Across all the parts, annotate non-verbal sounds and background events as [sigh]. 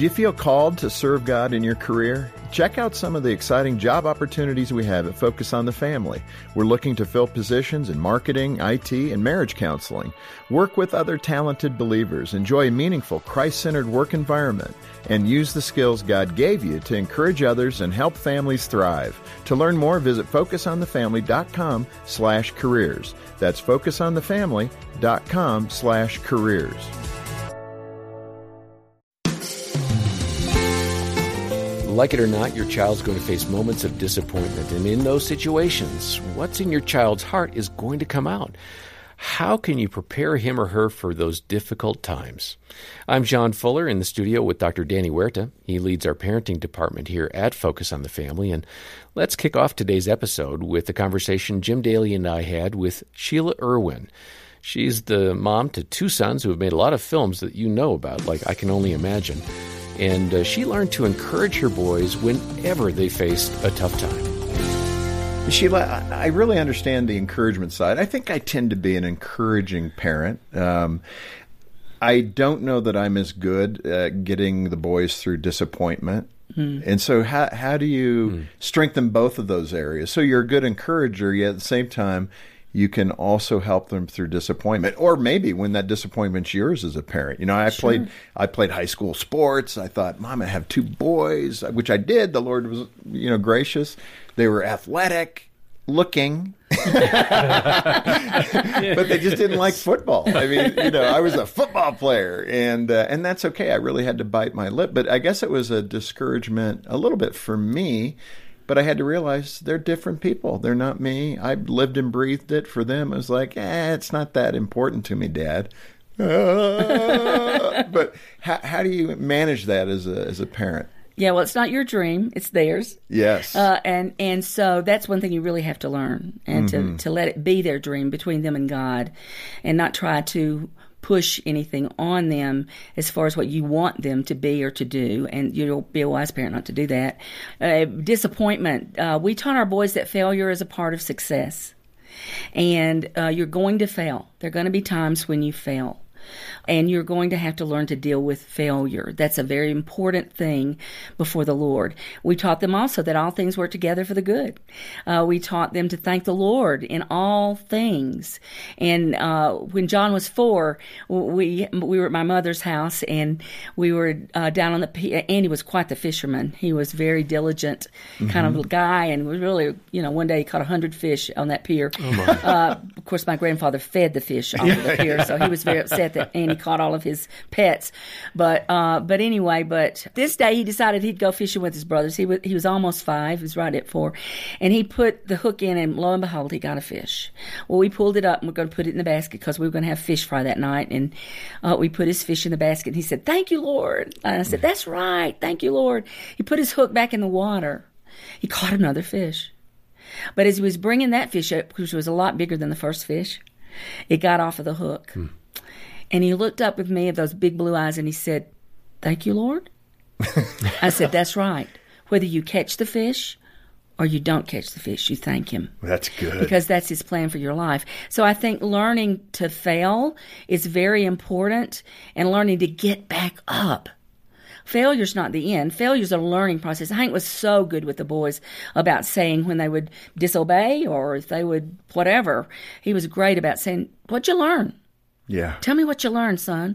Do you feel called to serve God in your career? Check out some of the exciting job opportunities we have at Focus on the Family. We're looking to fill positions in marketing, IT, and marriage counseling. Work with other talented believers, enjoy a meaningful, Christ-centered work environment, and use the skills God gave you to encourage others and help families thrive. To learn more, visit focusonthefamily.com slash careers. That's focusonthefamily.com slash careers. Like it or not, your child's going to face moments of disappointment. And in those situations, what's in your child's heart is going to come out. How can you prepare him or her for those difficult times? I'm John Fuller in the studio with Dr. Danny Huerta. He leads our parenting department here at Focus on the Family. And let's kick off today's episode with the conversation Jim Daly and I had with Sheila Erwin. She's the mom to two sons who have made a lot of films that you know about, like I Can Only Imagine and uh, she learned to encourage her boys whenever they faced a tough time. Sheila, I really understand the encouragement side. I think I tend to be an encouraging parent. Um, I don't know that I'm as good at getting the boys through disappointment. Mm. And so, how how do you mm. strengthen both of those areas? So you're a good encourager, yet at the same time, you can also help them through disappointment or maybe when that disappointment's yours as a parent. You know i sure. played i played high school sports. I thought mom i have two boys which i did. The lord was you know gracious. They were athletic looking [laughs] but they just didn't like football. I mean you know i was a football player and uh, and that's okay. I really had to bite my lip but i guess it was a discouragement a little bit for me but I had to realize they're different people. They're not me. I lived and breathed it. For them, it was like, eh, it's not that important to me, Dad. Uh, [laughs] but how, how do you manage that as a as a parent? Yeah, well, it's not your dream; it's theirs. Yes, uh, and and so that's one thing you really have to learn, and mm-hmm. to to let it be their dream between them and God, and not try to push anything on them as far as what you want them to be or to do. And you'll be a wise parent not to do that. Uh, disappointment. Uh, we taught our boys that failure is a part of success. And uh, you're going to fail. There are going to be times when you fail and you're going to have to learn to deal with failure. That's a very important thing before the Lord. We taught them also that all things work together for the good. Uh, we taught them to thank the Lord in all things. And uh, when Jon was four, we we were at my mother's house, and we were uh, down on the. pier. Andy was quite the fisherman. He was very diligent, mm-hmm. kind of mm-hmm. guy, and was really, you know, one day he caught a hundred fish on that pier. Oh uh, of course, my grandfather fed the fish off [laughs] of the pier, so he was very upset that Andy caught all of his pets. But uh, but anyway, but this day he decided he'd go fishing with his brothers. He was he was almost five. He was right at four, and he put the hook in, and lo and behold, he got a fish. Well, we pulled it up, and we're going to put it in the basket because we were going to have fish fry that night. And uh, we put his fish in the basket. And he said, "Thank you, Lord." And I said, "That's right. Thank you, Lord." He put his hook back in the water. He caught another fish. But as he was bringing that fish up, which was a lot bigger than the first fish, it got off of the hook. Hmm. And he looked up with me with those big blue eyes and he said, Thank you, Lord. I said, [laughs] That's right. Whether you catch the fish or you don't catch the fish, you thank him. That's good. Because that's his plan for your life. So I think learning to fail is very important and learning to get back up. Failure's not the end. Failure's a learning process. Hank was so good with the boys about saying when they would disobey or if they would whatever. He was great about saying, What'd you learn? Yeah. Tell me what you learned, son.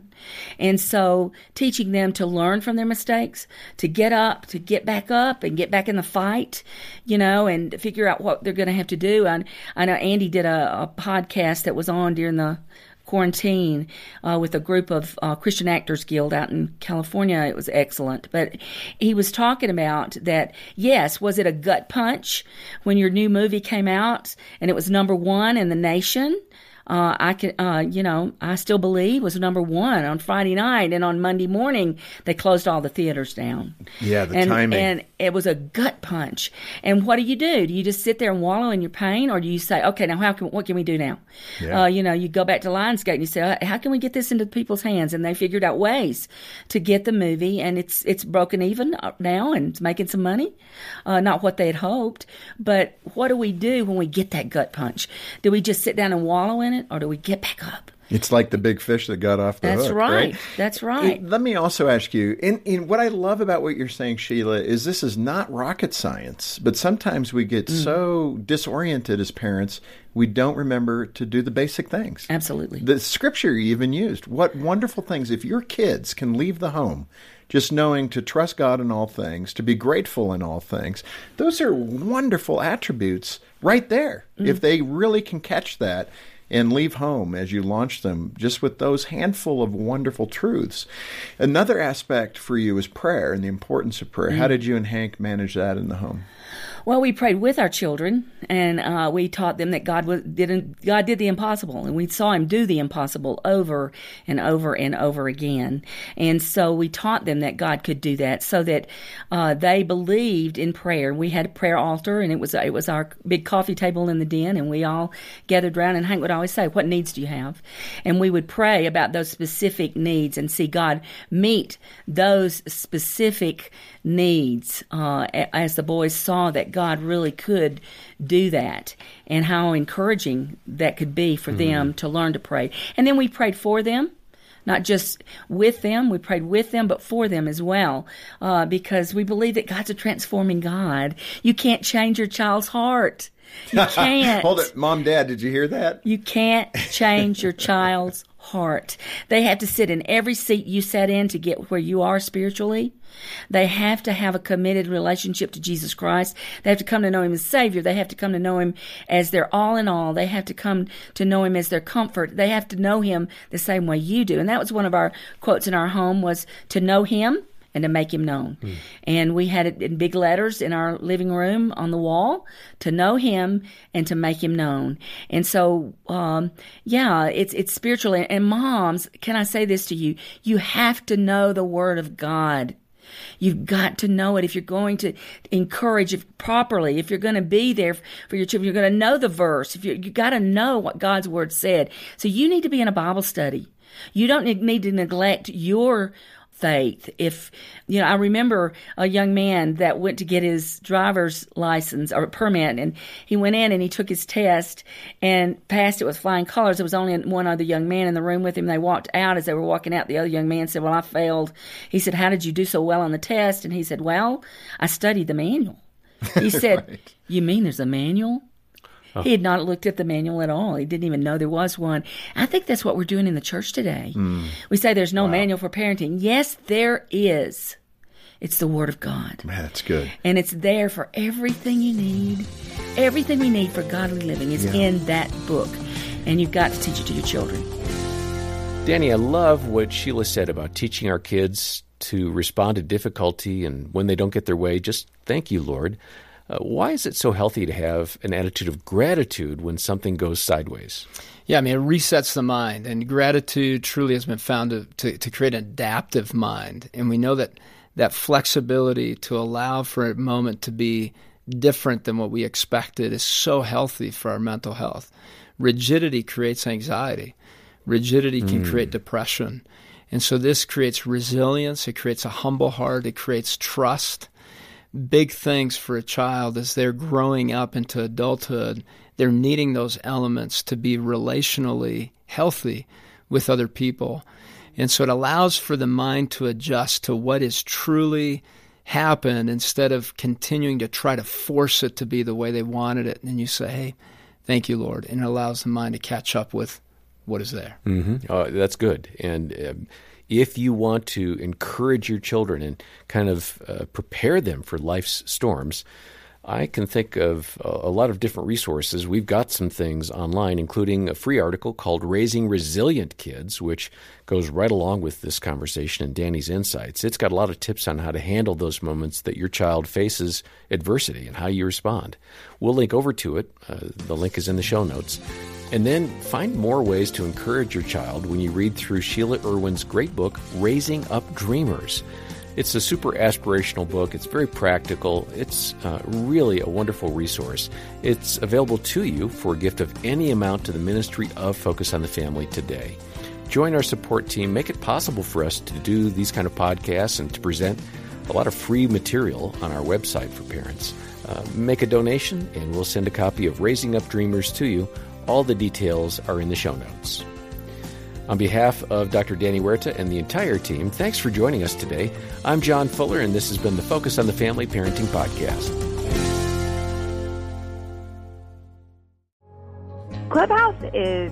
And so teaching them to learn from their mistakes, to get up, to get back up and get back in the fight, you know, and figure out what they're going to have to do. And I know Andy did a, a podcast that was on during the quarantine uh, with a group of uh, Christian Actors Guild out in California. It was excellent. But he was talking about that, yes, was it a gut punch when your new movie came out and it was number one in the nation? Uh, I can, uh, you know, I still believe was number one on Friday night, and on Monday morning they closed all the theaters down. Yeah, the and, timing. And it was a gut punch. And what do you do? Do you just sit there and wallow in your pain, or do you say, okay, now how can what can we do now? Yeah. Uh, you know, you go back to Lionsgate and you say, how can we get this into people's hands? And they figured out ways to get the movie, and it's it's broken even now and it's making some money. Uh, not what they had hoped, but what do we do when we get that gut punch? Do we just sit down and wallow in it, or do we get back up? It's like the big fish that got off the hook. That's hook. right. That's right. Let me also ask you, in, in what I love about what you're saying, Sheila, is this is not rocket science, but sometimes we get Mm. so disoriented as parents, we don't remember to do the basic things. Absolutely. The scripture you even used. What wonderful things. If your kids can leave the home just knowing to trust God in all things, to be grateful in all things, those are wonderful attributes right there. If they really can catch that and leave home as you launch them just with those handful of wonderful truths. Another aspect for you is prayer and the importance of prayer. How mm. did you and Hank manage that in the home? Well, we prayed with our children, and uh, we taught them that God was didn't God did the impossible, and we saw Him do the impossible over and over and over again. And so we taught them that God could do that, so that uh, they believed in prayer. We had a prayer altar, and it was it was our big coffee table in the den, and we all gathered around. And Hank would always say, "What needs do you have?" And we would pray about those specific needs and see God meet those specific needs uh, as the boys saw that God really could do that and how encouraging that could be for them to learn to pray. And then we prayed for them. Not just with them, we prayed with them, but for them as well, uh, because we believe that God's a transforming God. You can't change your child's heart. You [laughs] can't. Hold it, mom, dad. Did you hear that? You can't change your child's heart. They have to sit in every seat you sat in to get where you are spiritually. They have to have a committed relationship to Jesus Christ. They have to come to know Him as Savior. They have to come to know Him as their all in all. They have to come to know Him as their comfort. They have to know Him the same way you do. And that was one of our quotes in our home was to know Him and to make him known. And we had it in big letters in our living room on the wall to know him and to make him known. And so, um, yeah, it's it's spiritual. And, and moms, can I say this to you? You have to know the Word of God. You've got to know it if you're going to encourage it properly. If you're going to be there for your children, you're going to know the verse. If you you got to know what God's word said. So you need to be in a Bible study. You don't need to neglect your faith. If, you know, I remember a young man that went to get his driver's license or permit and he went in and he took his test and passed it with flying colors. There was only one other young man in the room with him. They walked out as they were walking out. The other young man said, well, I failed. He said, how did you do so well on the test? And he said, well, I studied the manual. He [laughs] said, you mean there's a manual? Oh. He had not looked at the manual at all. He didn't even know there was one. I think that's what we're doing in the church today. Hmm. We say there's no manual for parenting. Yes, there is. It's the Word of God. Man, that's good. And it's there for everything you need. Everything we need for godly living is in that book. And you've got to teach it to your children. Danny, I love what Sheila said about teaching our kids to respond to difficulty and when they don't get their way, just thank you, Lord. Uh, why is it so healthy to have an attitude of gratitude when something goes sideways? Yeah, I mean, it resets the mind, and gratitude truly has been found to, to, to create an adaptive mind. And we know that that flexibility to allow for a moment to be different than what we expected is so healthy for our mental health. Rigidity creates anxiety, rigidity can create depression. And so this creates resilience, it creates a humble heart, it creates trust big things for a child as they're growing up into adulthood. They're needing those elements to be relationally healthy with other people. And so it allows for the mind to adjust to what is truly happened instead of continuing to try to force it to be the way they wanted it. And you say, hey, thank you, Lord. And it allows the mind to catch up with what is there. Mm-hmm. Uh, that's good. And um, if you want to encourage your children and kind of uh, prepare them for life's storms, I can think of a, lot of different resources. We've got some things online, including a free article called Raising Resilient Kids, which goes right along with this conversation and Danny's insights. It's got a lot of tips on how to handle those moments that your child faces adversity and how you respond. We'll link over to it. Uh, the link is in the show notes. And then find more ways to encourage your child when you read through Sheila Erwin's great book, Raising Up Dreamers. It's a super aspirational book. It's very practical. It's uh, really a wonderful resource. It's available to you for a gift of any amount to the ministry of Focus on the Family today. Join our support team. Make it possible for us to do these kind of podcasts and to present a lot of free material on our website for parents. Uh, make a donation, and we'll send a copy of Raising Up Dreamers to you. All the details are in the show notes. On behalf of Dr. Danny Huerta and the entire team, thanks for joining us today. I'm John Fuller, and this has been the Focus on the Family Parenting Podcast. Clubhouse is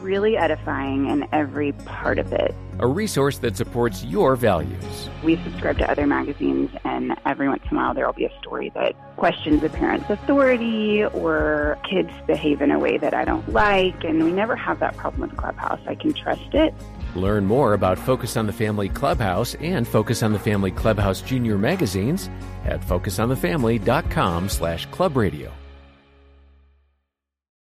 really edifying in every part of it. A resource that supports your values. We subscribe to other magazines, and every once in a while there will be a story that questions a parent's authority or kids behave in a way that I don't like, and we never have that problem with Clubhouse. I can trust it. Learn more about Focus on the Family Clubhouse and Focus on the Family Clubhouse Junior magazines at focusonthefamily.com slash clubradio.